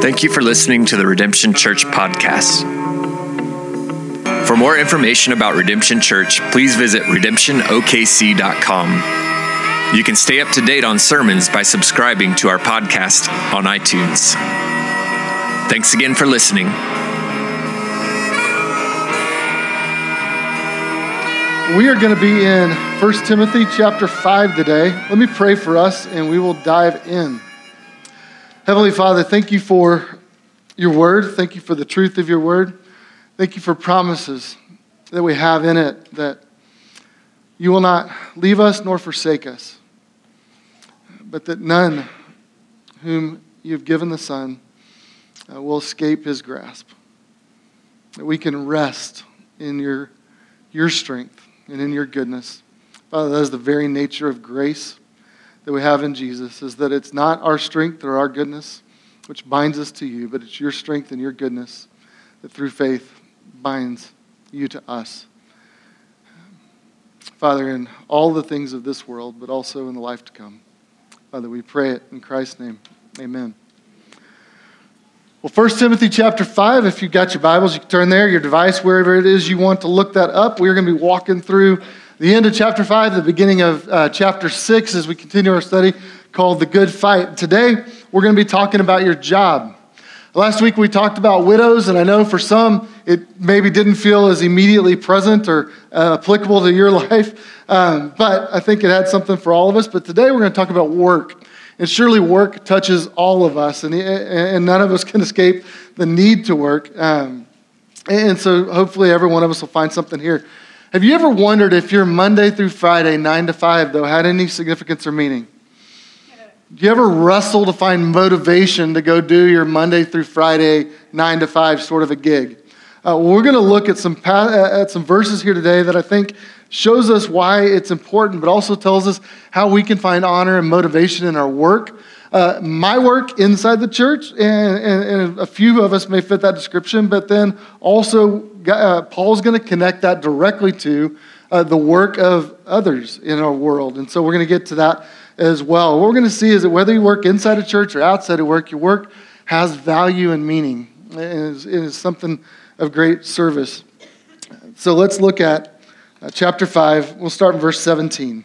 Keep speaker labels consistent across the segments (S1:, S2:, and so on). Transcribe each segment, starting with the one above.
S1: Thank you for listening to the Redemption Church podcast. For more information about Redemption Church, please visit redemptionokc.com. You can stay up to date on sermons by subscribing to our podcast on iTunes. Thanks again for listening.
S2: We are going to be in 1 Timothy chapter 5 today. Let me pray for us and we will dive in. Heavenly Father, thank you for your word. Thank you for the truth of your word. Thank you for promises that we have in it that you will not leave us nor forsake us, but that none whom you've given the Son uh, will escape his grasp. That we can rest in your, your strength and in your goodness. Father, that is the very nature of grace that we have in Jesus, is that it's not our strength or our goodness which binds us to you, but it's your strength and your goodness that through faith binds you to us. Father, in all the things of this world, but also in the life to come. Father, we pray it in Christ's name. Amen. Well, 1 Timothy chapter 5, if you've got your Bibles, you can turn there, your device, wherever it is you want to look that up. We're going to be walking through the end of chapter 5, the beginning of uh, chapter 6 as we continue our study called The Good Fight. Today, we're going to be talking about your job. Last week, we talked about widows, and I know for some, it maybe didn't feel as immediately present or uh, applicable to your life, um, but I think it had something for all of us. But today, we're going to talk about work. And surely work touches all of us, and, and none of us can escape the need to work. Um, and so hopefully every one of us will find something here. Have you ever wondered if your Monday through Friday, 9 to 5, though, had any significance or meaning? Do you ever wrestle to find motivation to go do your Monday through Friday, 9 to 5 sort of a gig? Uh, we're going to look at some, at some verses here today that I think shows us why it's important, but also tells us how we can find honor and motivation in our work. Uh, my work inside the church, and, and, and, a few of us may fit that description, but then also uh, Paul's going to connect that directly to uh, the work of others in our world. And so we're going to get to that as well. What we're going to see is that whether you work inside a church or outside of work, your work has value and meaning. It is, it is something of great service. So let's look at uh, chapter 5. We'll start in verse 17.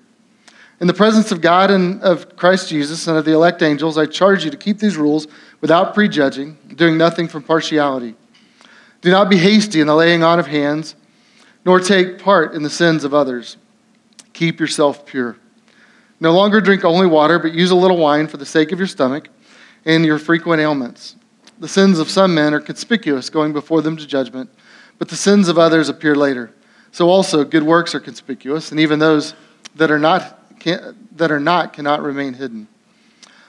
S2: In the presence of God and of Christ Jesus and of the elect angels, I charge you to keep these rules without prejudging, doing nothing from partiality. Do not be hasty in the laying on of hands, nor take part in the sins of others. Keep yourself pure. No longer drink only water, but use a little wine for the sake of your stomach and your frequent ailments. The sins of some men are conspicuous, going before them to judgment, but the sins of others appear later. So also, good works are conspicuous, and even those that are not can, that are not cannot remain hidden.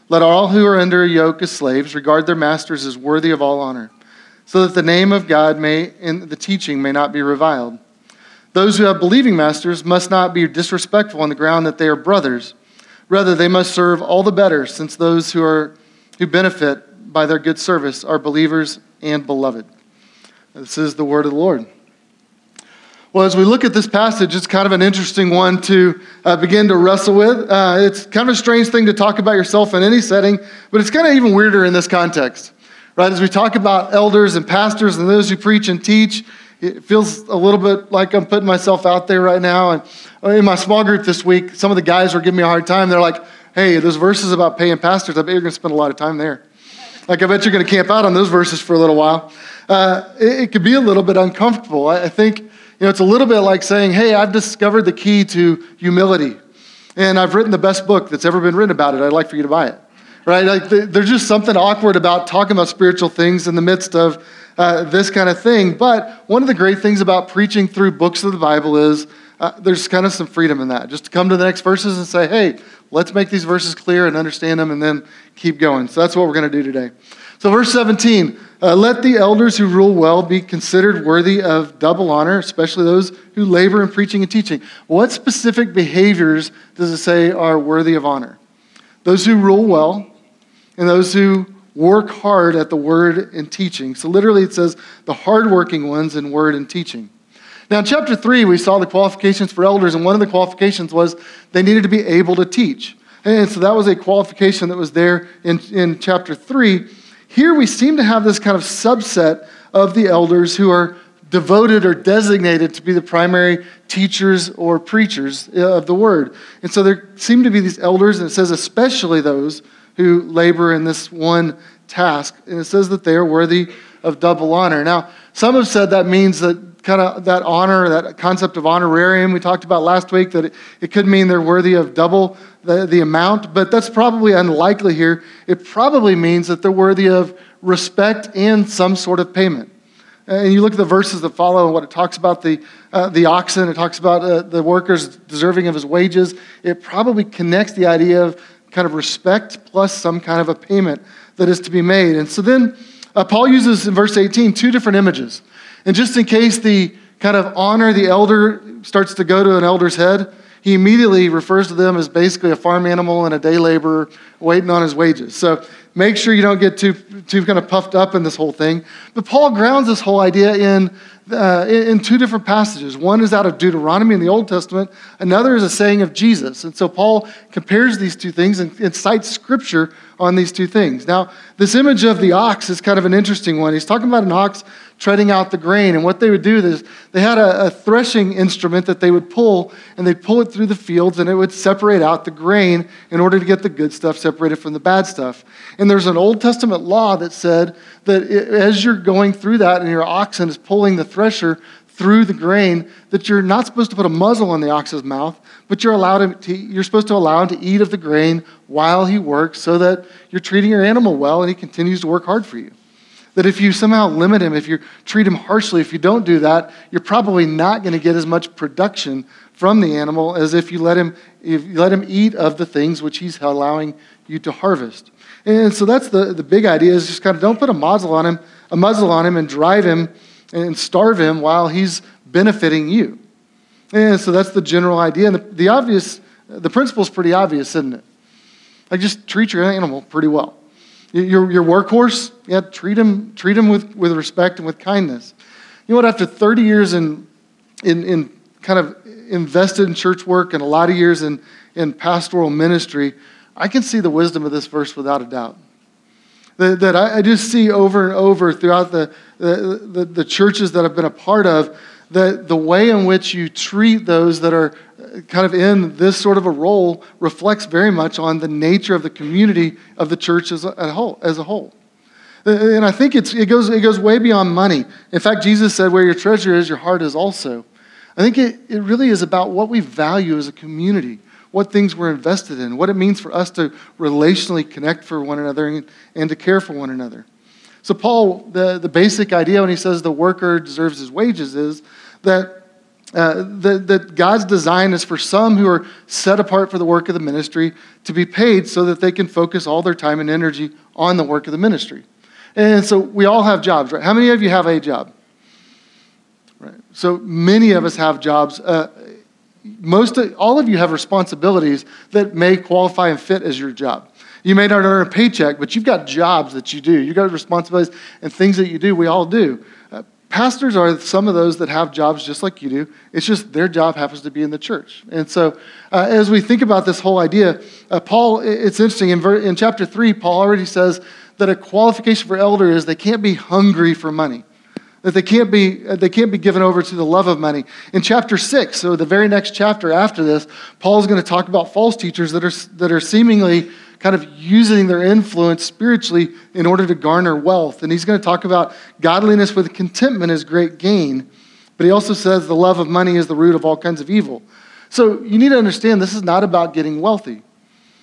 S2: Let all who are under a yoke as slaves regard their masters as worthy of all honor, so that the name of God may in the teaching may not be reviled. Those who have believing masters must not be disrespectful on the ground that they are brothers. Rather, they must serve all the better, since those who are who benefit by their good service are believers and beloved. This is the word of the Lord. Well, as we look at this passage, it's kind of an interesting one to uh, begin to wrestle with. Uh, it's kind of a strange thing to talk about yourself in any setting, but it's kind of even weirder in this context, right? As we talk about elders and pastors and those who preach and teach, it feels a little bit like I'm putting myself out there right now. And uh, in my small group this week, some of the guys were giving me a hard time. They're like, hey, those verses about paying pastors, I bet you're going to spend a lot of time there. Like, I bet you're going to camp out on those verses for a little while. Uh, it, it, could be a little bit uncomfortable. I, I think you know, it's a little bit like saying, hey, I've discovered the key to humility. And I've written the best book that's ever been written about it. I'd like for you to buy it. Right? Like, there's just something awkward about talking about spiritual things in the midst of uh, this kind of thing. But one of the great things about preaching through books of the Bible is uh, there's kind of some freedom in that. Just to come to the next verses and say, hey, let's make these verses clear and understand them and then keep going. So that's what we're going to do today. So, verse 17 uh, let the elders who rule well be considered worthy of double honor, especially those who labor in preaching and teaching. What specific behaviors does it say are worthy of honor? Those who rule well and those who work hard at the word and teaching. So, literally, it says the hardworking ones in word and teaching. Now, in chapter 3, we saw the qualifications for elders, and one of the qualifications was they needed to be able to teach. And so that was a qualification that was there in, in chapter 3. Here we seem to have this kind of subset of the elders who are devoted or designated to be the primary teachers or preachers uh, of the word. And so there seem to be these elders, and it says especially those who labor in this one task. And it says that they are worthy of double honor. Now, some have said that means that kind of that honor, that concept of honorarium we talked about last week, that it, it could mean they're worthy of double the, the amount, but that's probably unlikely here. It probably means that they're worthy of respect and some sort of payment. And you look at the verses that follow and what it talks about the, uh, the oxen, it talks about uh, the workers deserving of his wages. It probably connects the idea of kind of respect plus some kind of a payment that is to be made. And so then uh, Paul uses in verse 18 two different images. And just in case the kind of honor the elder starts to go to an elder's head, he immediately refers to them as basically a farm animal and a day laborer waiting on his wages. So make sure you don't get too, too kind of puffed up in this whole thing. But Paul grounds this whole idea in, uh, in two different passages. One is out of Deuteronomy in the Old Testament, another is a saying of Jesus. And so Paul compares these two things and, and cites scripture on these two things. Now, this image of the ox is kind of an interesting one. He's talking about an ox treading out the grain. And what they would do is they had a, a, threshing instrument that they would pull, and they'd pull it through the fields, and it would separate out the grain in order to get the good stuff separated from the bad stuff. And there's an Old Testament law that said that it, as you're going through that and your oxen is pulling the thresher through the grain, that you're not supposed to put a muzzle on the ox's mouth, but you're allowed to, you're supposed to allow him to eat of the grain while he works so that you're treating your animal well and he continues to work hard for you. That if you somehow limit him, if you treat him harshly, if you don't do that, you're probably not going to get as much production from the animal as if you let him, if you let him eat of the things which he's allowing you to harvest. And so that's the, the big idea is just kind of don't put a muzzle on him, a muzzle on him and drive him and starve him while he's benefiting you. And so that's the general idea. And the, the obvious, the principle is pretty obvious, isn't it? Like just treat your animal pretty well. Your, your workhorse, yeah, treat him, treat him with, with respect and with kindness. You know what? After 30 years in, in, in kind of invested in church work and a lot of years in, in pastoral ministry, I can see the wisdom of this verse without a doubt. That, that I, I just see over and over throughout the, the, the, the churches that I've been a part of that the way in which you treat those that are kind of in this sort of a role reflects very much on the nature of the community of the church as a whole. As a whole. And I think it, goes, it goes way beyond money. In fact, Jesus said, Where your treasure is, your heart is also. I think it, it really is about what we value as a community, what things we're invested in, what it means for us to relationally connect for one another and, and to care for one another. So, Paul, the, the basic idea when he says the worker deserves his wages is that uh, that, that God's design is for some who are set apart for the work of the ministry to be paid so that they can focus all their time and energy on the work of the ministry. And so we all have jobs, right? How many of you have a job? Right. So many of us have jobs. Uh, most of, all of you have responsibilities that may qualify and fit as your job. You may not earn a paycheck, but you've got jobs that you do. You've got responsibilities and things that you do. We all do. Pastors are some of those that have jobs just like you do. It's just their job happens to be in the church. And so, uh, as we think about this whole idea, uh, Paul, it's interesting. In, ver- in chapter 3, Paul already says that a qualification for elder is they can't be hungry for money that they can't be uh, they can't be given over to the love of money in chapter 6 so the very next chapter after this paul's going to talk about false teachers that are that are seemingly kind of using their influence spiritually in order to garner wealth. And he's going to talk about godliness with contentment is great gain. But he also says the love of money is the root of all kinds of evil. So you need to understand this is not about getting wealthy.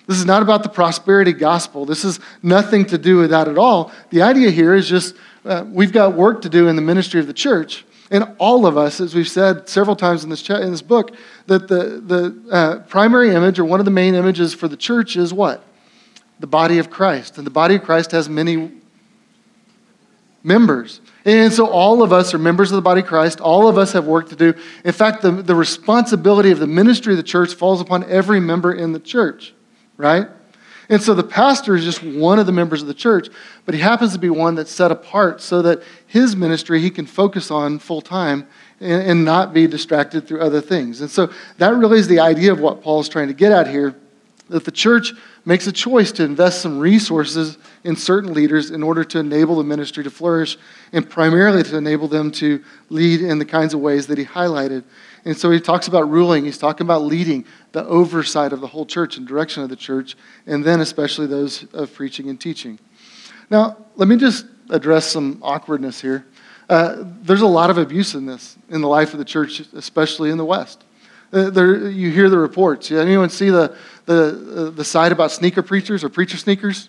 S2: This is not about the prosperity gospel. This is nothing to do with that at all. The idea here is just uh, we've got work to do in the ministry of the church. And all of us, as we've said several times in this, cha- in this book, that the, the uh, primary image or one of the main images for the church is what? The body of Christ. And the body of Christ has many members. And so all of us are members of the body of Christ. All of us have work to do. In fact, the, the responsibility of the ministry of the church falls upon every member in the church, right? And so the pastor is just one of the members of the church, but he happens to be one that's set apart so that his ministry he can focus on full time and, and not be distracted through other things. And so that really is the idea of what Paul's trying to get at here that the church makes a choice to invest some resources in certain leaders in order to enable the ministry to flourish and primarily to enable them to lead in the kinds of ways that he highlighted. And so he talks about ruling, he's talking about leading, the oversight of the whole church and direction of the church, and then especially those of preaching and teaching. Now, let me just address some awkwardness here. Uh, there's a lot of abuse in this, in the life of the church, especially in the West. Uh, there, you hear the reports. Anyone see the, the, uh, the side about sneaker preachers or preacher sneakers?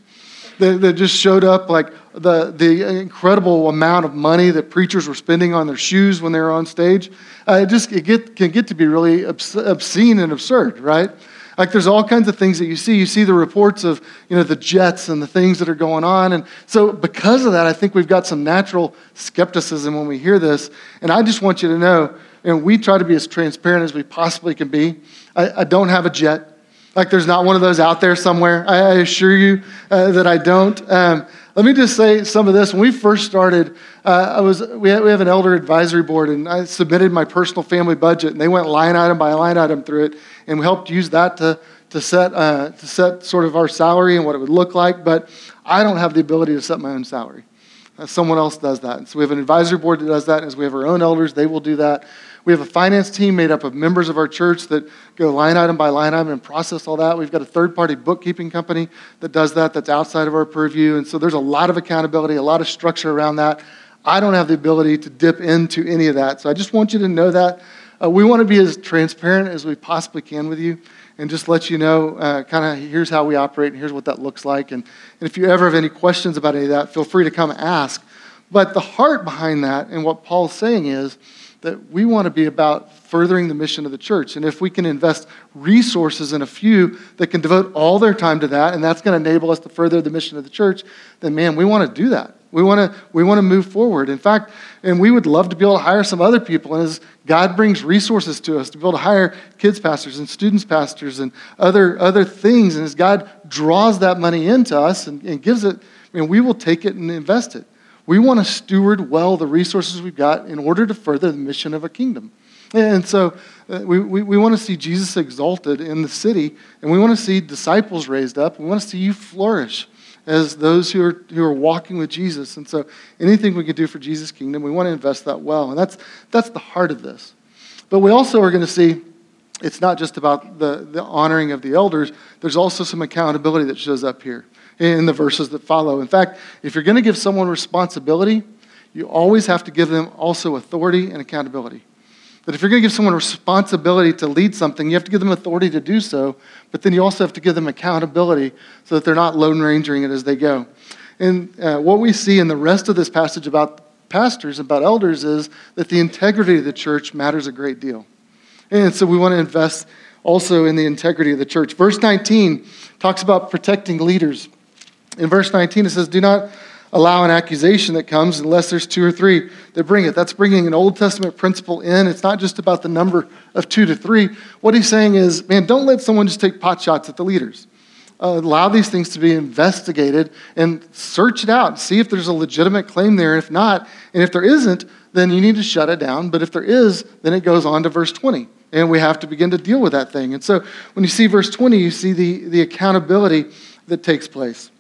S2: That just showed up like the, the incredible amount of money that preachers were spending on their shoes when they were on stage. Uh, it just it get, can get to be really obscene and absurd, right? Like there's all kinds of things that you see. You see the reports of you know the jets and the things that are going on, and so because of that, I think we've got some natural skepticism when we hear this. And I just want you to know, and we try to be as transparent as we possibly can be. I, I don't have a jet. Like there's not one of those out there somewhere. I, I assure you uh, that I don't. Um, let me just say some of this. When we first started, uh, I was, we, we have an elder advisory board, and I submitted my personal family budget, and they went line item by line item through it, and we helped use that to, to, set, uh, to set sort of our salary and what it would look like. But I don't have the ability to set my own salary. Uh, someone else does that. And so we have an advisory board that does that, and as we have our own elders, they will do that. We have a finance team made up of members of our church that go line item by line item and process all that. We've got a third party bookkeeping company that does that, that's outside of our purview. And so there's a lot of accountability, a lot of structure around that. I don't have the ability to dip into any of that. So I just want you to know that. Uh, we want to be as transparent as we possibly can with you and just let you know uh, kind of here's how we operate and here's what that looks like. And, and if you ever have any questions about any of that, feel free to come ask. But the heart behind that and what Paul's saying is, that we want to be about furthering the mission of the church. And if we can invest resources in a few that can devote all their time to that, and that's going to enable us to further the mission of the church, then man, we want to do that. We want to, we want to move forward. In fact, and we would love to be able to hire some other people. And as God brings resources to us to be able to hire kids pastors and students pastors and other, other things, and as God draws that money into us and, and gives it, I mean, we will take it and invest it. We want to steward well the resources we've got in order to further the mission of a kingdom. And so uh, we, we, we want to see Jesus exalted in the city, and we want to see disciples raised up. We want to see you flourish as those who are, who are walking with Jesus. And so anything we can do for Jesus' kingdom, we want to invest that well. And that's, that's the heart of this. But we also are going to see it's not just about the, the honoring of the elders, there's also some accountability that shows up here in the verses that follow. In fact, if you're going to give someone responsibility, you always have to give them also authority and accountability. That if you're going to give someone responsibility to lead something, you have to give them authority to do so, but then you also have to give them accountability so that they're not lone rangering it as they go. And uh, what we see in the rest of this passage about pastors, about elders, is that the integrity of the church matters a great deal. And so we want to invest also in the integrity of the church. Verse 19 talks about protecting leaders. In verse 19, it says, Do not allow an accusation that comes unless there's two or three that bring it. That's bringing an Old Testament principle in. It's not just about the number of two to three. What he's saying is, man, don't let someone just take pot shots at the leaders. Uh, allow these things to be investigated and search it out. And see if there's a legitimate claim there. If not, and if there isn't, then you need to shut it down. But if there is, then it goes on to verse 20. And we have to begin to deal with that thing. And so when you see verse 20, you see the, the accountability that takes place.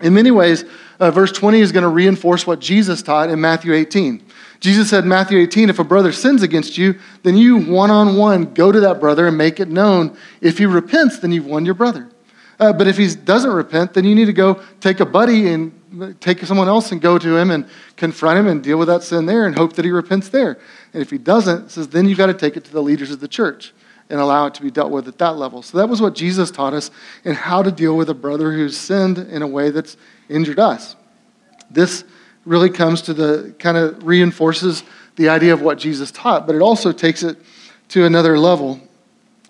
S2: In many ways, uh, verse 20 is going to reinforce what Jesus taught in Matthew 18. Jesus said Matthew 18, if a brother sins against you, then you one on one go to that brother and make it known. If he repents, then you've won your brother. Uh, but if he doesn't repent, then you need to go take a buddy and take someone else and go to him and confront him and deal with that sin there and hope that he repents there. And if he doesn't, says then you've got to take it to the leaders of the church and allow it to be dealt with at that level. So that was what Jesus taught us in how to deal with a brother who's sinned in a way that's injured us. This really comes to the kind of reinforces the idea of what Jesus taught, but it also takes it to another level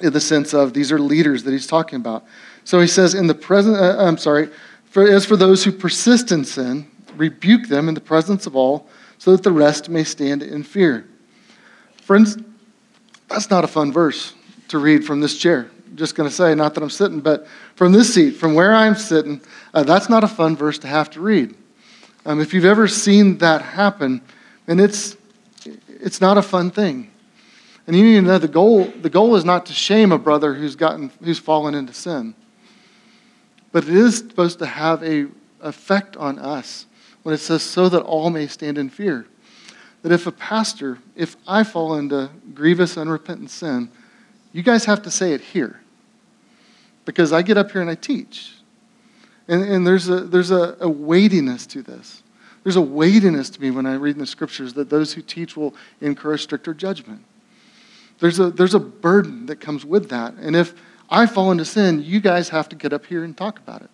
S2: in the sense of these are leaders that he's talking about. So he says, in the present, uh, I'm sorry, for, as for those who persist in sin, rebuke them in the presence of all, so that the rest may stand in fear. Friends, that's not a fun verse to read from this chair. Just going to say, not that I'm sitting, but from this seat, from where I'm sitting, uh, that's not a fun verse to have to read. Um, if you've ever seen that happen, and it's, it's not a fun thing. And you need to know the goal, the goal is not to shame a brother who's, gotten, who's fallen into sin. But it is supposed to have a effect on us when it says, so that all may stand in fear. That if a pastor, if I fall into grievous, unrepentant sin, you guys have to say it here. Because I get up here and I teach. And, and there's, a, there's a, a weightiness to this. There's a weightiness to me when I read in the scriptures that those who teach will incur stricter judgment. There's a, there's a burden that comes with that. And if I fall into sin, you guys have to get up here and talk about it.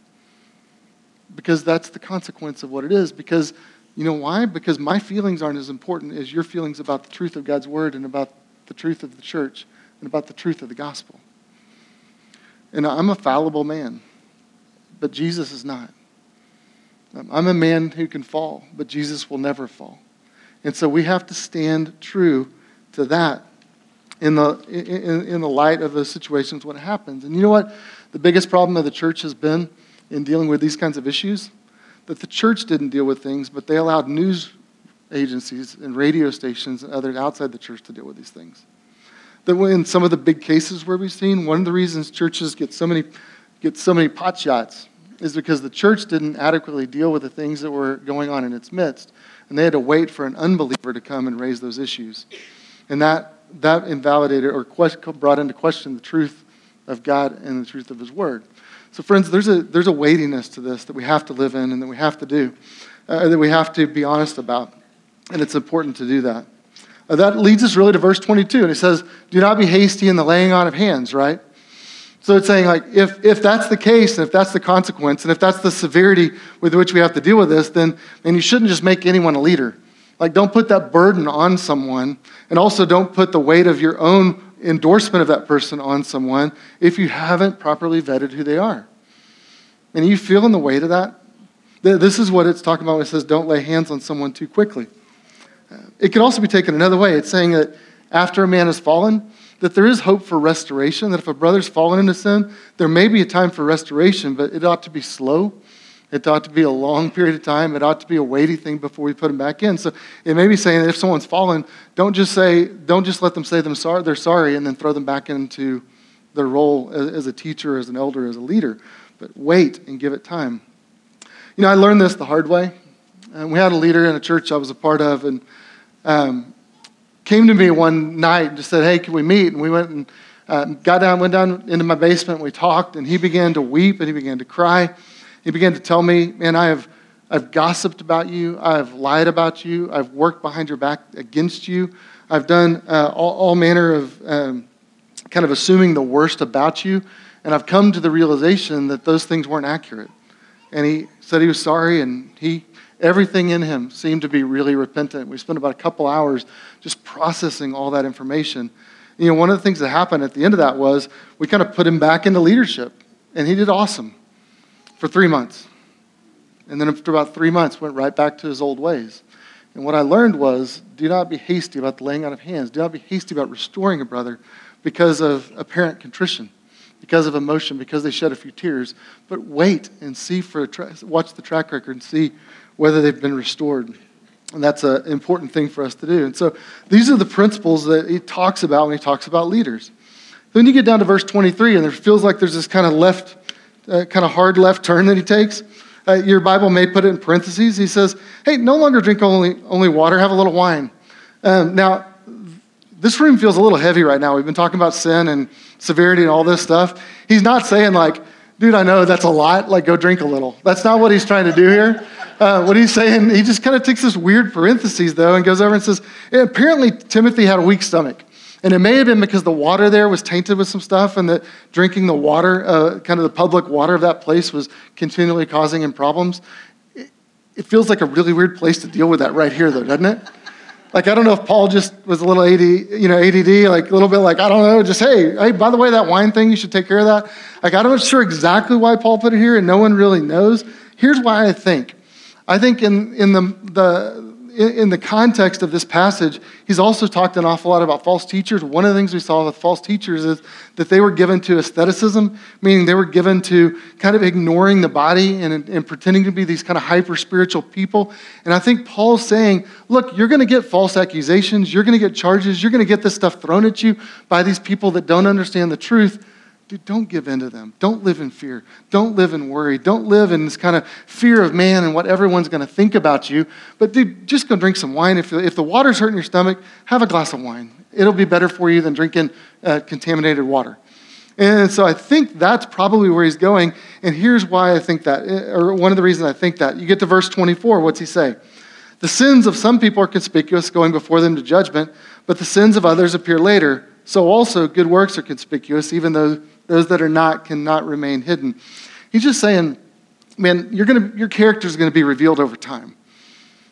S2: Because that's the consequence of what it is. Because, you know why? Because my feelings aren't as important as your feelings about the truth of God's word and about the truth of the church and about the truth of the gospel. And I'm a fallible man, but Jesus is not. I'm a man who can fall, but Jesus will never fall. And so we have to stand true to that in the, in, in the light of those situations when it happens. And you know what? The biggest problem of the church has been in dealing with these kinds of issues? That the church didn't deal with things, but they allowed news agencies and radio stations and others outside the church to deal with these things. That in some of the big cases where we've seen, one of the reasons churches get so many, get so many pot shots is because the church didn't adequately deal with the things that were going on in its midst. And they had to wait for an unbeliever to come and raise those issues. And that that invalidated or brought into question the truth of God and the truth of His Word. So, friends, there's a, there's a weightiness to this that we have to live in and that we have to do, uh, that we have to be honest about. And it's important to do that. Uh, that leads us really to verse 22. And it says, Do not be hasty in the laying on of hands, right? So it's saying, like, if, if that's the case, and if that's the consequence, and if that's the severity with which we have to deal with this, then and you shouldn't just make anyone a leader. Like, don't put that burden on someone. And also, don't put the weight of your own endorsement of that person on someone if you haven't properly vetted who they are. And you feeling the weight of that? This is what it's talking about when it says, don't lay hands on someone too quickly. It could also be taken another way. It's saying that after a man has fallen, that there is hope for restoration, that if a brother's fallen into sin, there may be a time for restoration, but it ought to be slow it ought to be a long period of time. It ought to be a weighty thing before we put them back in. So it may be saying that if someone's fallen, don't just say, don't just let them say them sorry, they're sorry and then throw them back into their role as a teacher, as an elder, as a leader. But wait and give it time. You know, I learned this the hard way. And we had a leader in a church I was a part of, and um, came to me one night and just said, "Hey, can we meet?" And we went and uh, got down, went down into my basement. We talked, and he began to weep and he began to cry. He began to tell me, Man, I have, I've gossiped about you. I've lied about you. I've worked behind your back against you. I've done uh, all, all, manner of um, kind of assuming the worst about you. And I've come to the realization that those things weren't accurate. And he said he was sorry, and he, everything in him seemed to be really repentant. We spent about a couple hours just processing all that information. You know, one of the things that happened at the end of that was we kind of put him back into leadership, and he did awesome for three months. And then after about three months, went right back to his old ways. And what I learned was do not be hasty about the laying out of hands. Do not be hasty about restoring a brother because of apparent contrition, because of emotion, because they shed a few tears. But wait and see for a tra- watch the track record and see whether they've been restored. And that's an important thing for us to do. And so these are the principles that he talks about when he talks about leaders. Then you get down to verse 23, and it feels like there's this kind of left uh, kind of hard left turn that he takes. Uh, your Bible may put it in parentheses. He says, hey, no longer drink only, only water, have a little wine. Um, now, this room feels a little heavy right now. We've been talking about sin and severity and all this stuff. He's not saying, like, dude, I know that's a lot, like, go drink a little. That's not what he's trying to do here. Uh, what he's saying, he just kind of takes this weird parentheses, though, and goes over and says, apparently Timothy had a weak stomach. And it may have been because the water there was tainted with some stuff, and that drinking the water, uh, kind of the public water of that place, was continually causing him problems. It, it feels like a really weird place to deal with that right here, though, doesn't it? Like, I don't know if Paul just was a little AD, you know, ADD, like a little bit like, I don't know, just, hey, hey, by the way, that wine thing, you should take care of that. Like, I'm not sure exactly why Paul put it here, and no one really knows. Here's why I think. I think in, in the, the in the context of this passage, he's also talked an awful lot about false teachers. One of the things we saw with false teachers is that they were given to asceticism, meaning they were given to kind of ignoring the body and, and pretending to be these kind of hyper spiritual people. And I think Paul's saying, look, you're going to get false accusations, you're going to get charges, you're going to get this stuff thrown at you by these people that don't understand the truth. Dude, don't give in to them. Don't live in fear. Don't live in worry. Don't live in this kind of fear of man and what everyone's going to think about you. But, dude, just go drink some wine. If, if the water's hurting your stomach, have a glass of wine. It'll be better for you than drinking uh, contaminated water. And so I think that's probably where he's going. And here's why I think that, eh, or one of the reasons I think that. You get to verse 24, what's he say? The sins of some people are conspicuous, going before them to judgment, but the sins of others appear later. So also good works are conspicuous, even though those that are not cannot remain hidden. He's just saying, man, you're gonna, your character is going to be revealed over time.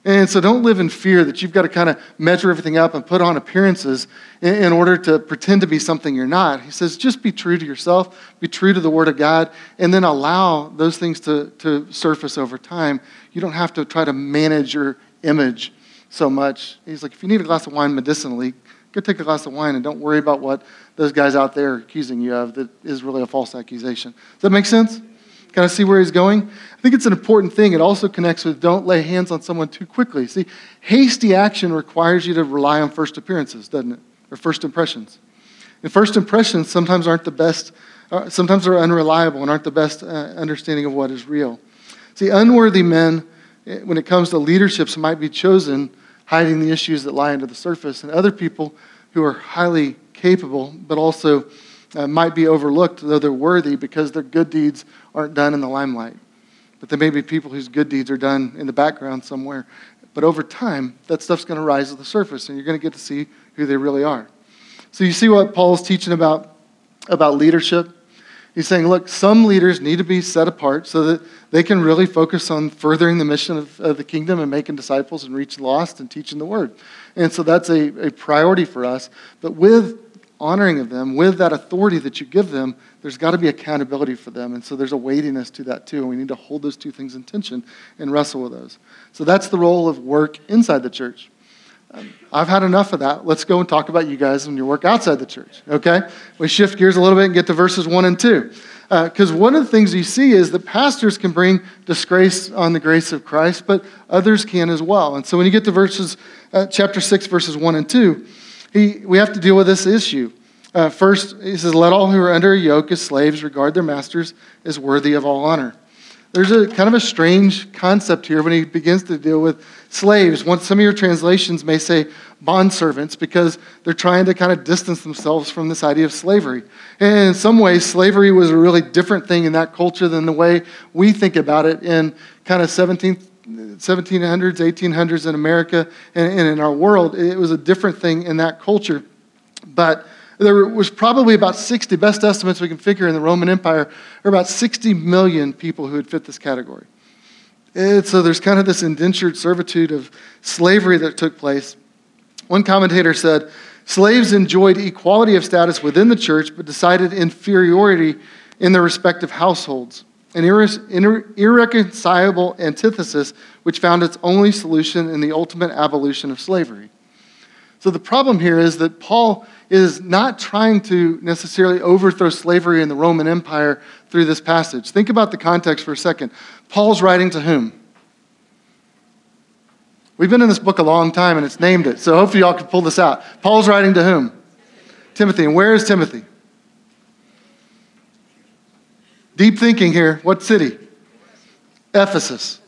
S2: And so don't live in fear that you've got to kind of measure everything up and put on appearances in, in, order to pretend to be something you're not. He says, just be true to yourself, be true to the Word of God, and then allow those things to, to surface over time. You don't have to try to manage your image so much. He's like, if you need a glass of wine medicinally, go take a glass of wine and don't worry about what those guys out there are accusing you of that is really a false accusation. Does that make sense? Kind of see where he's going? I think it's an important thing. It also connects with don't lay hands on someone too quickly. See, hasty action requires you to rely on first appearances, doesn't it? Or first impressions. And first impressions sometimes aren't the best, uh, sometimes they're unreliable and aren't the best uh, understanding of what is real. See, unworthy men, eh, when it comes to leaderships, might be chosen hiding the issues that lie under the surface, and other people who are highly capable, but also uh, might be overlooked, though they're worthy, because their good deeds aren't done in the limelight. But there may be people whose good deeds are done in the background somewhere. But over time, that stuff's going to rise to the surface, and you're going to get to see who they really are. So you see what Paul's teaching about, about leadership? He's saying, look, some leaders need to be set apart so that they can really focus on furthering the mission of, of the kingdom and making disciples and reaching lost and teaching the word. And so that's a, a priority for us. But with honoring of them, with that authority that you give them, there's got to be accountability for them. And so there's a weightiness to that too. And we need to hold those two things in tension and wrestle with those. So that's the role of work inside the church. Um, I've had enough of that. Let's go and talk about you guys and your work outside the church, okay? We shift gears a little bit and get to verses 1 and 2. Because uh, one of the things you see is that pastors can bring disgrace on the grace of Christ, but others can as well. And so when you get to verses, uh, chapter 6, verses 1 and 2, he, we have to deal with this issue. Uh, first, he says, Let all who are under a yoke as slaves regard their masters as worthy of all honor there's a kind of a strange concept here when he begins to deal with slaves. Some of your translations may say bondservants because they're trying to kind of distance themselves from this idea of slavery. And in some ways, slavery was a really different thing in that culture than the way we think about it in kind of 17th 1700s, 1800s in America and, and in our world. It was a different thing in that culture. But there was probably about 60, best estimates we can figure in the Roman Empire, are about 60 million people who would fit this category. And so there's kind of this indentured servitude of slavery that took place. One commentator said, slaves enjoyed equality of status within the church, but decided inferiority in their respective households. An irreconcilable antithesis which found its only solution in the ultimate abolition of slavery. So the problem here is that Paul is not trying to necessarily overthrow slavery in the Roman Empire through this passage. Think about the context for a second. Paul's writing to whom? We've been in this book a long time and it's named it, so hopefully y'all can pull this out. Paul's writing to whom? Timothy. And where is Timothy? Deep thinking here. What city? Ephesus.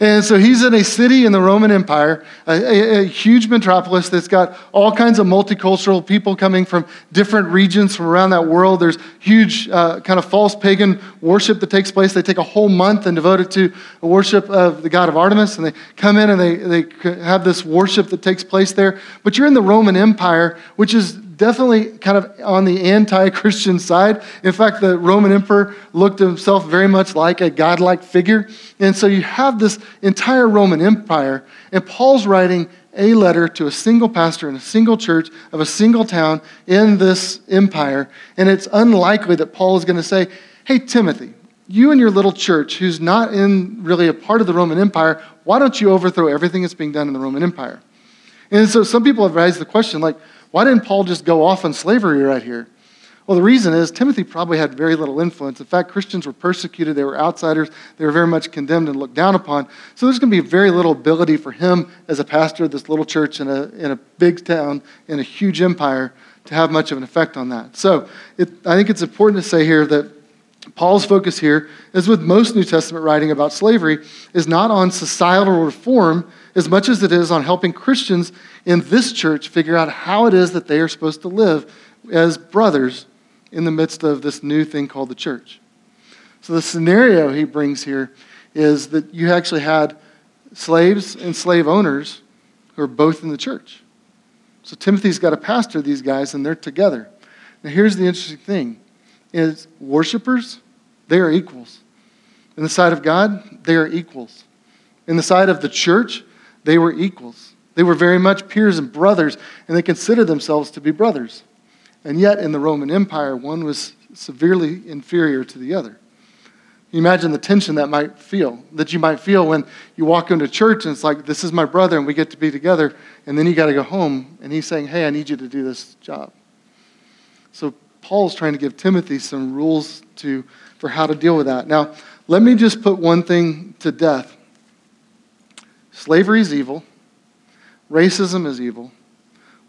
S2: And so he's in a city in the Roman Empire, a, a, a, huge metropolis that's got all kinds of multicultural people coming from different regions from around that world. There's huge uh, kind of false pagan worship that takes place. They take a whole month and devote it to a worship of the god of Artemis, and they come in and they, they have this worship that takes place there. But you're in the Roman Empire, which is definitely kind of on the anti Christian side. In fact, the Roman emperor looked himself very much like a godlike figure. And so you have this entire Roman Empire, and Paul's writing a letter to a single pastor in a single church of a single town in this empire. And it's unlikely that Paul is going to say, Hey, Timothy, you and your little church, who's not in really a part of the Roman Empire, why don't you overthrow everything that's being done in the Roman Empire? And so some people have raised the question, like, why didn't Paul just go off on slavery right here? Well, the reason is Timothy probably had very little influence. In fact, Christians were persecuted, they were outsiders, they were very much condemned and looked down upon. So there's going to be very little ability for him as a pastor of this little church in a, in a big town, in a huge empire, to have much of an effect on that. So it, I think it's important to say here that Paul's focus here, as with most New Testament writing about slavery, is not on societal reform as much as it is on helping Christians in this church figure out how it is that they are supposed to live as brothers in the midst of this new thing called the church. So, the scenario he brings here is that you actually had slaves and slave owners who are both in the church. So, Timothy's got to pastor these guys, and they're together. Now, here's the interesting thing is worshipers, they are equals. In the sight of God, they are equals. In the sight of the church, they were equals. They were very much peers and brothers, and they considered themselves to be brothers. And yet, in the Roman Empire, one was severely inferior to the other. You imagine the tension that might feel, that you might feel when you walk into church and it's like, this is my brother and we get to be together, and then you got to go home and he's saying, hey, I need you to do this job. So Paul's trying to give Timothy some rules to, for how to deal with that. Now, let me just put one thing to death slavery is evil, racism is evil,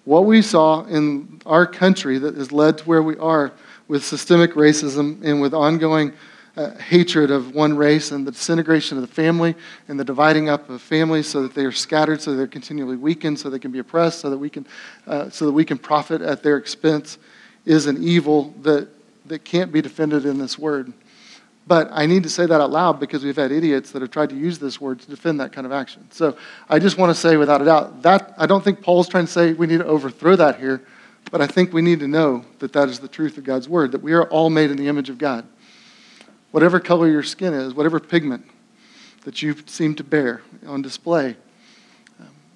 S2: what we saw in our country that has led to where we are with systemic racism and with ongoing uh, hatred of one race and the disintegration of the family and the dividing up of families so that they are scattered, so they're continually weakened, so they can be oppressed, so that we can, uh, so that we can profit at their expense, is an evil that, that can't be defended in this word. But I need to say that out loud because we've had idiots that have tried to use this word to defend that kind of action. So I just want to say without a doubt that I don't think Paul's trying to say we need to overthrow that here, but I think we need to know that that is the truth of God's word, that we are all made in the image of God. Whatever color your skin is, whatever pigment that you seem to bear on display,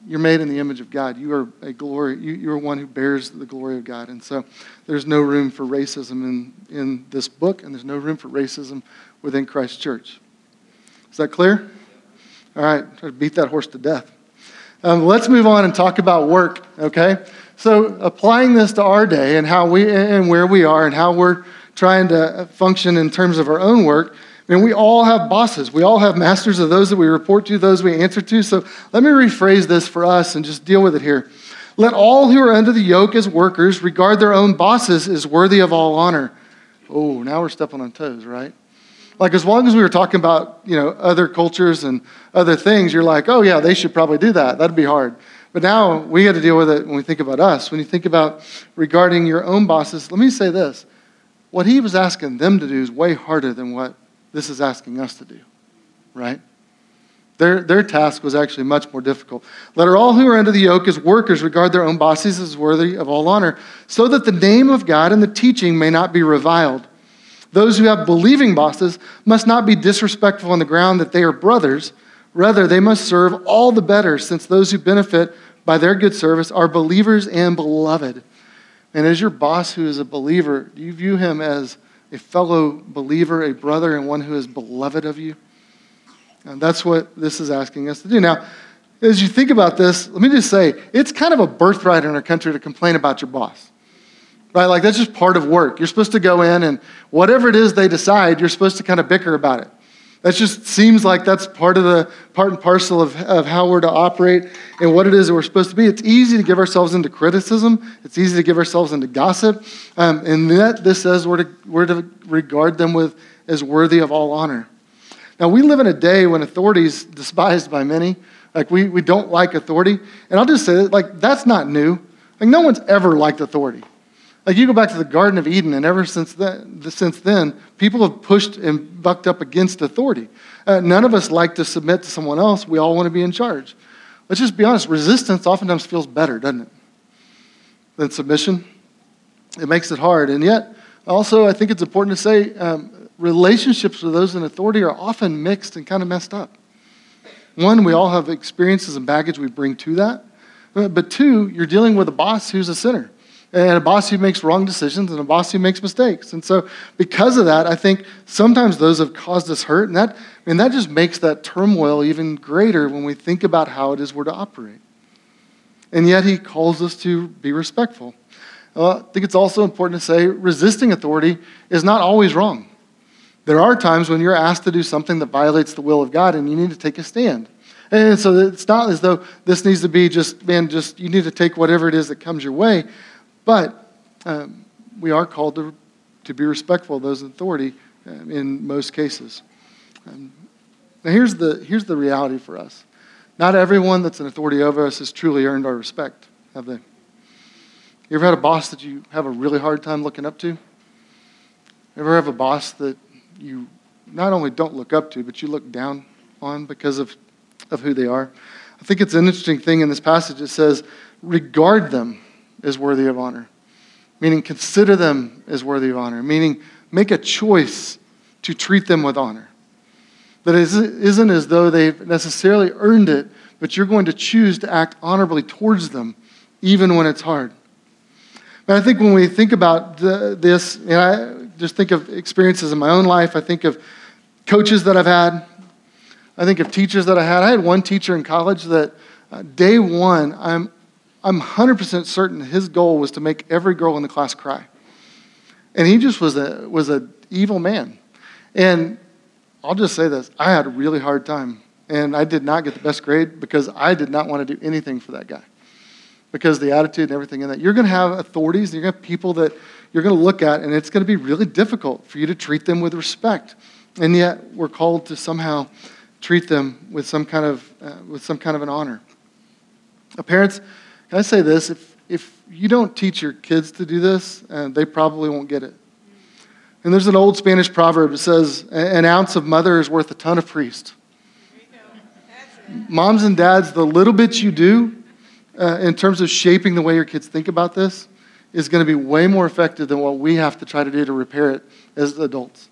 S2: you're made in the image of God. You are a glory. You, you're one who bears the glory of God. And so there's no room for racism in, in this book, and there's no room for racism within Christ's Church. Is that clear? All right, try to beat that horse to death. Um, let's move on and talk about work, okay? So applying this to our day and how we and where we are and how we're trying to function in terms of our own work – Mean, we all have bosses. We all have masters of those that we report to, those we answer to. So let me rephrase this for us and just deal with it here. Let all who are under the yoke as workers regard their own bosses as worthy of all honor. Oh, now we're stepping on toes, right? Like as long as we were talking about, you know, other cultures and other things, you're like, oh yeah, they should probably do that. That'd be hard. But now we got to deal with it when we think about us. When you think about regarding your own bosses, let me say this. What he was asking them to do is way harder than what this is asking us to do, right? Their, their task was actually much more difficult. Let all who are under the yoke as workers regard their own bosses as worthy of all honor, so that the name of God and the teaching may not be reviled. Those who have believing bosses must not be disrespectful on the ground that they are brothers. Rather, they must serve all the better, since those who benefit by their good service are believers and beloved. And as your boss who is a believer, do you view him as a fellow believer, a brother, and one who is beloved of you? And that's what this is asking us to do. Now, as you think about this, let me just say it's kind of a birthright in our country to complain about your boss. Right? Like that's just part of work. You're supposed to go in and whatever it is they decide, you're supposed to kind of bicker about it. That just seems like that's part of the part and parcel of, of how we're to operate and what it is that we're supposed to be. It's easy to give ourselves into criticism. It's easy to give ourselves into gossip. Um, and that this says we're to, we're to regard them with as worthy of all honor. Now, we live in a day when authority is despised by many. Like, we, we don't like authority. And I'll just say, that, like, that's not new. Like, no one's ever liked authority. Like you go back to the Garden of Eden, and ever since then, since then people have pushed and bucked up against authority. Uh, none of us like to submit to someone else. We all want to be in charge. Let's just be honest resistance oftentimes feels better, doesn't it, than submission? It makes it hard. And yet, also, I think it's important to say um, relationships with those in authority are often mixed and kind of messed up. One, we all have experiences and baggage we bring to that. Uh, But two, you're dealing with a boss who's a sinner and a boss who makes wrong decisions and a boss who makes mistakes. And so, because of that, I think sometimes those have caused us hurt, and that, and that just makes that turmoil even greater when we think about how it is we're to operate. And yet, he calls us to be respectful. Uh, I think it's also important to say resisting authority is not always wrong. There are times when you're asked to do something that violates the will of God and you need to take a stand. And so it's not as though this needs to be just, man, just you need to take whatever it is that comes your way. But um, we are called to, to be respectful of those in authority um, in most cases. Um, now, here's the, here's the reality for us not everyone that's an authority over us has truly earned our respect, have they? You ever had a boss that you have a really hard time looking up to? Ever have a boss that you not only don't look up to, but you look down on because of, of who they are? I think it's an interesting thing in this passage. It says, regard them as worthy of honor, meaning consider them as worthy of honor, meaning make a choice to treat them with honor. That it isn't as though they've necessarily earned it, but you're going to choose to act honorably towards them, even when it's hard. But I think when we think about the, this, and I just think of experiences in my own life, I think of coaches that I've had, I think of teachers that I had. I had one teacher in college that uh, day one, I'm, I'm 100% certain his goal was to make every girl in the class cry. And he just was a was an evil man. And I'll just say this I had a really hard time. And I did not get the best grade because I did not want to do anything for that guy. Because the attitude and everything in that. You're going to have authorities, and you're going to have people that you're going to look at, and it's going to be really difficult for you to treat them with respect. And yet, we're called to somehow treat them with some kind of, uh, with some kind of an honor. Uh, parents, I say this? If, if you don't teach your kids to do this, uh, they probably won't get it. And there's an old Spanish proverb that says, an ounce of mother is worth a ton of priest. Moms and dads, the little bit you do uh, in terms of shaping the way your kids think about this is going to be way more effective than what we have to try to do to repair it as adults.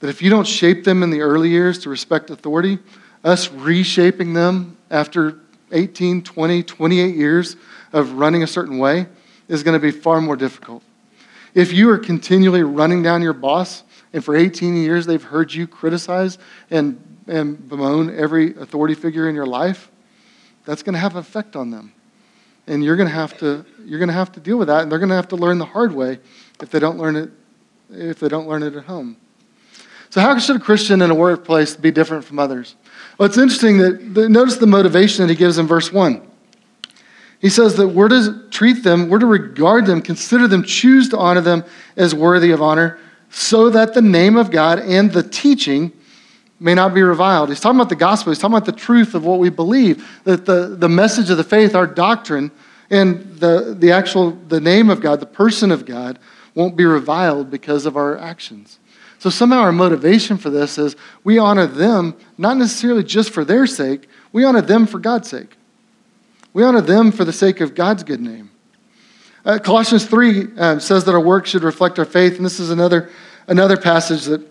S2: That if you don't shape them in the early years to respect authority, us reshaping them after 18, 20, 28 years of running a certain way is going to be far more difficult. If you are continually running down your boss, and for 18 years they've heard you criticize and, and bemoan every authority figure in your life, that's going to have an effect on them. And you're going to have to, you're going to, have to deal with that, and they're going to have to learn the hard way if they don't learn it, if they don't learn it at home. So, how should a Christian in a workplace be different from others? Well, it's interesting that, notice the motivation that he gives in verse 1. He says that we're to treat them, we're to regard them, consider them, choose to honor them as worthy of honor, so that the name of God and the teaching may not be reviled. He's talking about the gospel, he's talking about the truth of what we believe, that the, the message of the faith, our doctrine, and the, the actual the name of God, the person of God, won't be reviled because of our actions. So somehow our motivation for this is we honor them not necessarily just for their sake, we honor them for God's sake. We honor them for the sake of God's good name. Uh, Colossians 3 uh, says that our work should reflect our faith, and this is another, another passage that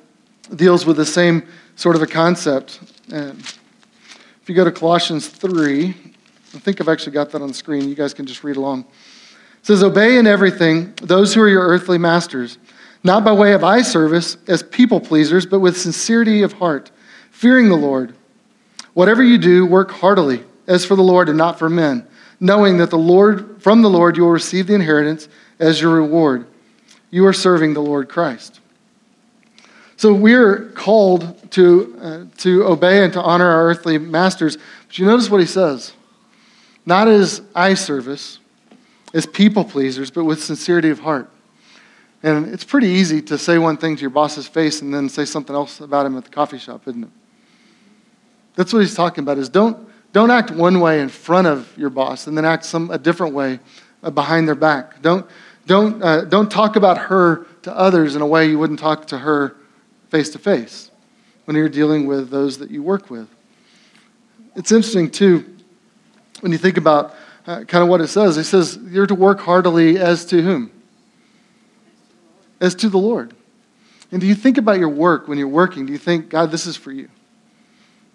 S2: deals with the same sort of a concept. Uh, if you go to Colossians 3, I think I've actually got that on the screen. You guys can just read along. It says, Obey in everything those who are your earthly masters, not by way of eye service as people pleasers, but with sincerity of heart, fearing the Lord. Whatever you do, work heartily as for the Lord and not for men, knowing that the Lord from the Lord you will receive the inheritance as your reward. You are serving the Lord Christ. So we're called to, uh, to obey and to honor our earthly masters. But you notice what he says not as eye service, as people pleasers, but with sincerity of heart. And it's pretty easy to say one thing to your boss's face and then say something else about him at the coffee shop, isn't it? That's what he's talking about is don't don't act one way in front of your boss and then act some a different way uh, behind their back. Don't, don't, uh, don't talk about her to others in a way you wouldn't talk to her face to face when you're dealing with those that you work with. It's interesting, too, when you think about uh, kind of what it says. It says you're to work heartily as to whom? As to the Lord. And do you think about your work when you're working? Do you think, God, this is for you?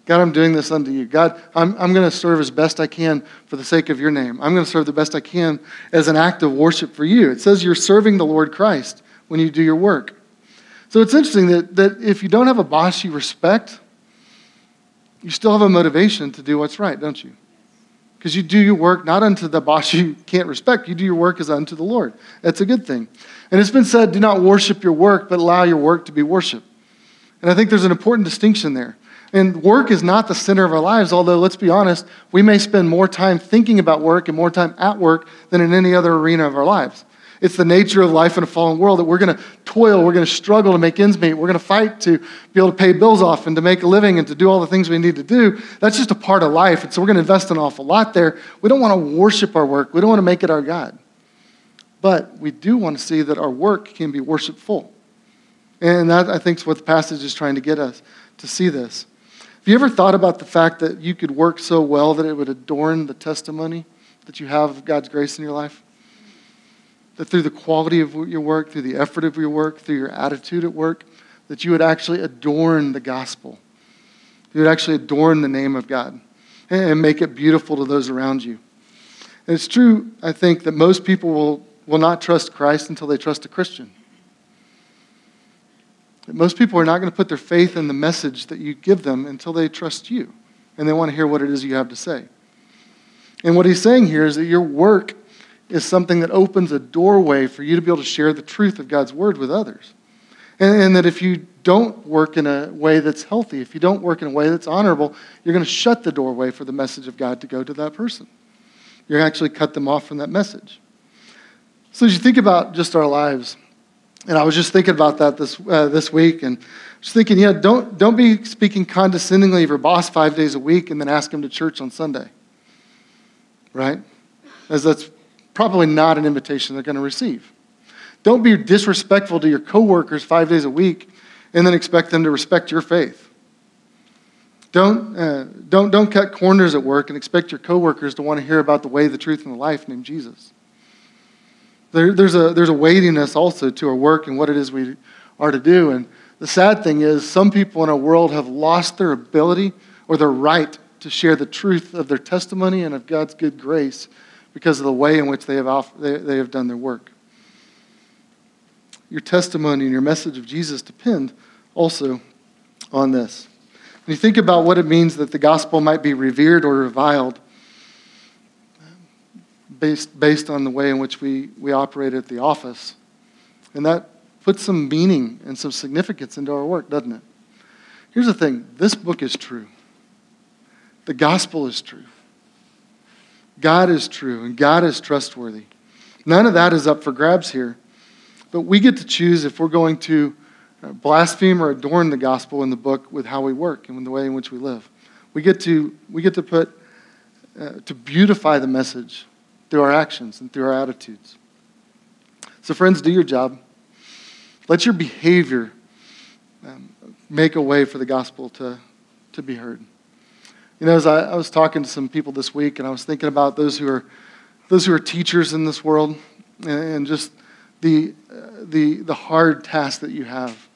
S2: God, I'm doing this unto you. God, I'm, I'm going to serve as best I can for the sake of your name. I'm going to serve the best I can as an act of worship for you. It says you're serving the Lord Christ when you do your work. So it's interesting that, that if you don't have a boss you respect, you still have a motivation to do what's right, don't you? Because you do your work not unto the boss you can't respect, you do your work as unto the Lord. That's a good thing. And it's been said do not worship your work, but allow your work to be worship. And I think there's an important distinction there. And work is not the center of our lives, although, let's be honest, we may spend more time thinking about work and more time at work than in any other arena of our lives. It's the nature of life in a fallen world that we're going to toil, we're going to struggle to make ends meet, we're going to fight to be able to pay bills off and to make a living and to do all the things we need to do. That's just a part of life. And so we're going to invest an awful lot there. We don't want to worship our work, we don't want to make it our God. But we do want to see that our work can be worshipful. And that, I think, is what the passage is trying to get us to see this. Have you ever thought about the fact that you could work so well that it would adorn the testimony that you have of God's grace in your life? That through the quality of your work, through the effort of your work, through your attitude at work, that you would actually adorn the gospel. You would actually adorn the name of God and make it beautiful to those around you. And it's true, I think, that most people will, will not trust Christ until they trust a Christian. Most people are not going to put their faith in the message that you give them until they trust you and they want to hear what it is you have to say. And what he's saying here is that your work is something that opens a doorway for you to be able to share the truth of God's word with others. And, and, that if you don't work in a way that's healthy, if you don't work in a way that's honorable, you're going to shut the doorway for the message of God to go to that person. You're going to actually cut them off from that message. So as you think about just our lives, and I was just thinking about that this, uh, this week and just thinking, yeah, don't, don't be speaking condescendingly of your boss five days a week and then ask him to church on Sunday. Right? As that's probably not an invitation they're going to receive. Don't be disrespectful to your coworkers five days a week and then expect them to respect your faith. Don't, uh, don't, don't cut corners at work and expect your coworkers to want to hear about the way, the truth, and the life named Jesus. There, there's, a, there's a weightiness also to our work and what it is we are to do. And the sad thing is, some people in our world have lost their ability or their right to share the truth of their testimony and of God's good grace because of the way in which they have, off, they, they have done their work. Your testimony and your message of Jesus depend also on this. When you think about what it means that the gospel might be revered or reviled, based, based on the way in which we, we operate at the office. And that puts some meaning and some significance into our work, doesn't it? Here's the thing this book is true, the gospel is true. God is true, and God is trustworthy. None of that is up for grabs here. But we get to choose if we're going to uh, blaspheme or adorn the gospel in the book with how we work and the way in which we live. We get to, we get to put, uh, to beautify the message through our actions and through our attitudes. So, friends, do your job. Let your behavior um, make a way for the gospel to, to be heard. You know, as I, I, was talking to some people this week, and I was thinking about those who are those who are teachers in this world, and, and just the, the the hard task that you have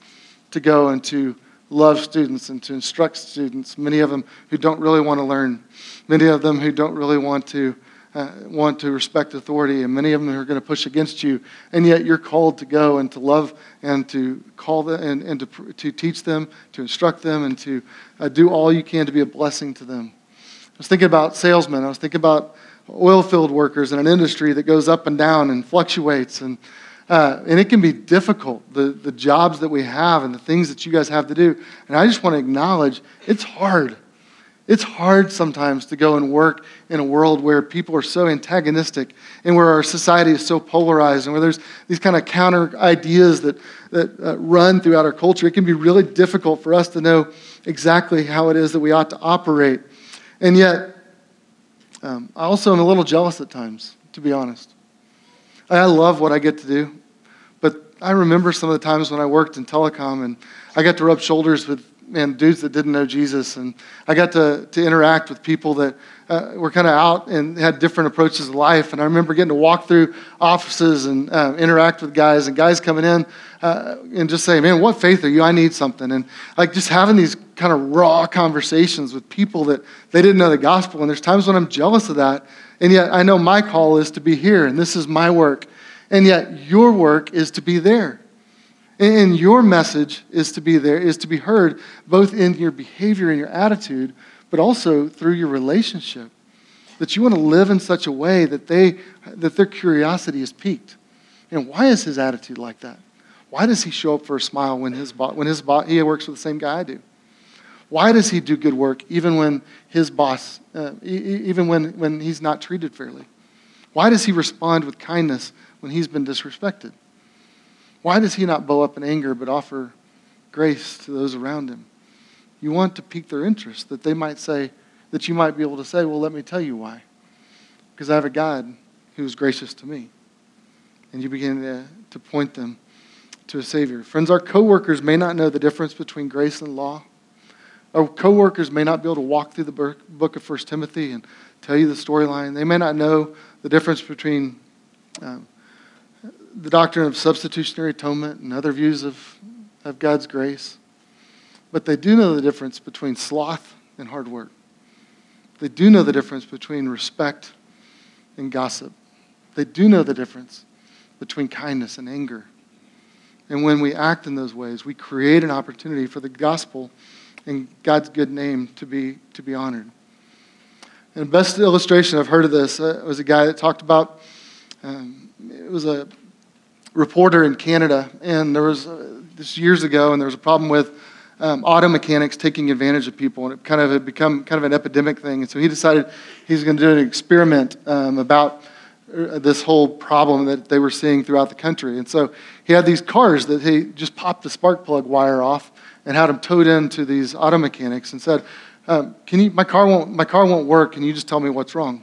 S2: to go and to love students and to instruct students. Many of them who don't really want to learn, many of them who don't really want to uh, want to respect authority, and many of them are going to push against you. And yet you're called to go and to love and to call them and, and to, to teach them, to instruct them, and to uh, do all you can to be a blessing to them. I was thinking about salesmen. I was thinking about oil field workers in an industry that goes up and down and fluctuates. And, uh, and it can be difficult, the, the jobs that we have and the things that you guys have to do. And I just want to acknowledge it's hard. It's hard sometimes to go and work in a world where people are so antagonistic and where our society is so polarized and where there's these kind of counter ideas that, that uh, run throughout our culture. It can be really difficult for us to know exactly how it is that we ought to operate. And yet, um, I also am a little jealous at times, to be honest. I love what I get to do, but I remember some of the times when I worked in telecom and I got to rub shoulders with man, dudes that didn't know Jesus. And I got to, to interact with people that uh, were kind of out and had different approaches to life. And I remember getting to walk through offices and uh, interact with guys, and guys coming in uh, and just saying, man, what faith are you? I need something. And like just having these kind of raw conversations with people that they didn't know the gospel. And there's times when I'm jealous of that. And yet I know my call is to be here, and this is my work. And yet your work is to be there. And your message is to be there, is to be heard, both in your behavior and your attitude, but also through your relationship. That you want to live in such a way that, they, that their curiosity is piqued. And why is his attitude like that? Why does he show up for a smile when, his bo- when his bo- he works with the same guy I do? Why does he do good work even when his boss, uh, even when, when he's not treated fairly? Why does he respond with kindness when he's been disrespected? Why does he not bow up in anger but offer grace to those around him? You want to pique their interest, that they might say, that you might be able to say, well, let me tell you why. Because I have a God who's gracious to me. And you begin to, to point them to a Savior. Friends, our coworkers may not know the difference between grace and law. Our coworkers may not be able to walk through the book of 1 Timothy and tell you the storyline. They may not know the difference between um, the doctrine of substitutionary atonement and other views of, of God's grace. But they do know the difference between sloth and hard work. They do know the difference between respect and gossip. They do know the difference between kindness and anger. And when we act in those ways, we create an opportunity for the gospel and God's good name to be, to be honored. And the best illustration I've heard of this uh, was a guy that talked about, um, it was a reporter in Canada, and there was uh, this years ago, and there was a problem with um, auto mechanics taking advantage of people, and it kind of had become kind of an epidemic thing. And so he decided he's going to do an experiment um, about uh, this whole problem that they were seeing throughout the country. And so he had these cars that he just popped the spark plug wire off and had them towed into these auto mechanics and said, um, "Can you? My car won't. My car won't work. Can you just tell me what's wrong?"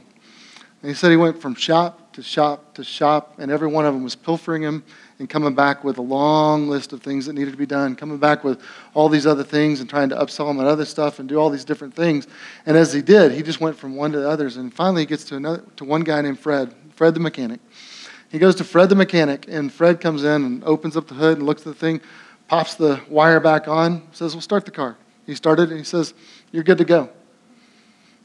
S2: And he said he went from shop to shop to shop, and every one of them was pilfering him and coming back with a long list of things that needed to be done, coming back with all these other things and trying to upsell them on other stuff and do all these different things. And as he did, he just went from one to the others, and finally he gets to another to one guy named Fred, Fred the mechanic. He goes to Fred the mechanic, and Fred comes in and opens up the hood and looks at the thing, pops the wire back on, says, "We'll start the car." He started, and he says, "You're good to go."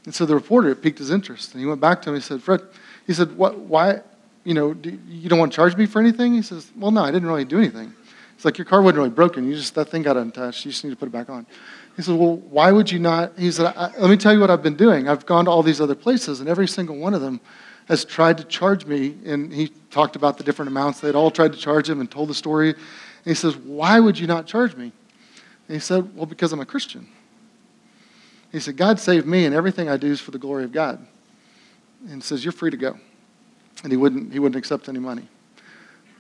S2: And so the reporter it piqued his interest, and he went back to him. He said, "Fred." He said, what, why, you know, do, you don't want to charge me for anything? He says, well, no, I didn't really do anything. It's like your car wasn't really broken. You just, that thing got untouched. You just need to put it back on. He said, well, why would you not? He said, let me tell you what I've been doing. I've gone to all these other places, and every single one of them has tried to charge me. And he talked about the different amounts. They'd all tried to charge him and told the story. And he says, why would you not charge me? And he said, well, because I'm a Christian. He said, God saved me, and everything I do is for the glory of God and says, You're free to go. And he wouldn't, he wouldn't accept any money.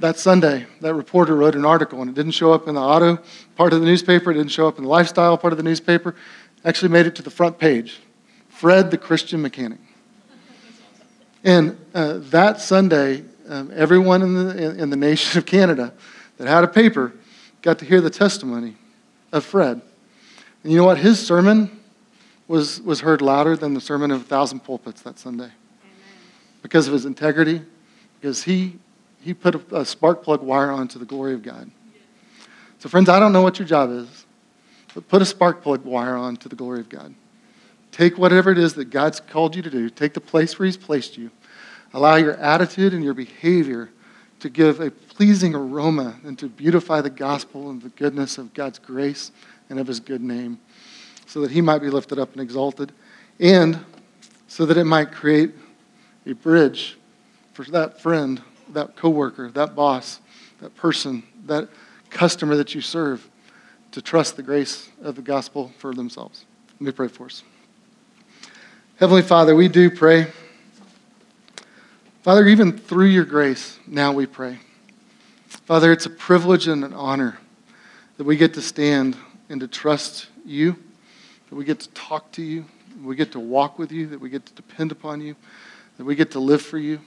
S2: That Sunday, that reporter wrote an article, and it didn't show up in the auto part of the newspaper, it didn't show up in the lifestyle part of the newspaper. Actually, made it to the front page Fred the Christian Mechanic. And uh, that Sunday, um, everyone in the, in, the nation of Canada that had a paper got to hear the testimony of Fred. And you know what? His sermon was, was heard louder than the sermon of a thousand pulpits that Sunday because of his integrity, because he, he put a, a spark plug wire on to the glory of God. So, friends, I don't know what your job is, but put a spark plug wire on to the glory of God. Take whatever it is that God's called you to do, take the place where He's placed you. Allow your attitude and your behavior to give a pleasing aroma and to beautify the gospel and the goodness of God's grace and of His good name so that He might be lifted up and exalted, and so that it might create a bridge for that friend, that coworker, that boss, that person, that customer that you serve to trust the grace of the gospel for themselves. Let me pray for us. Heavenly Father, we do pray. Father, even through your grace, now we pray. Father, it's a privilege and an honor that we get to stand and to trust you, that we get to talk to you, we get to walk with you, that we get to depend upon you that we get to live for you.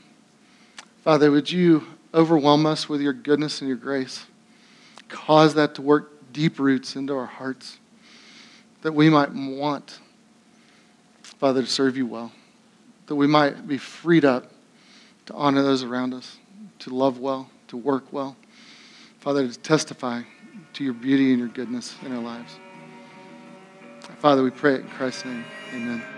S2: Father, would you overwhelm us with your goodness and your grace? Cause that to work deep roots into our hearts. that we might want, Father, to serve you well, that we might be freed up to honor those around us, to love well, to work well. Father, to testify to your beauty and your goodness in our lives. Father, we pray it in Christ's name. Amen.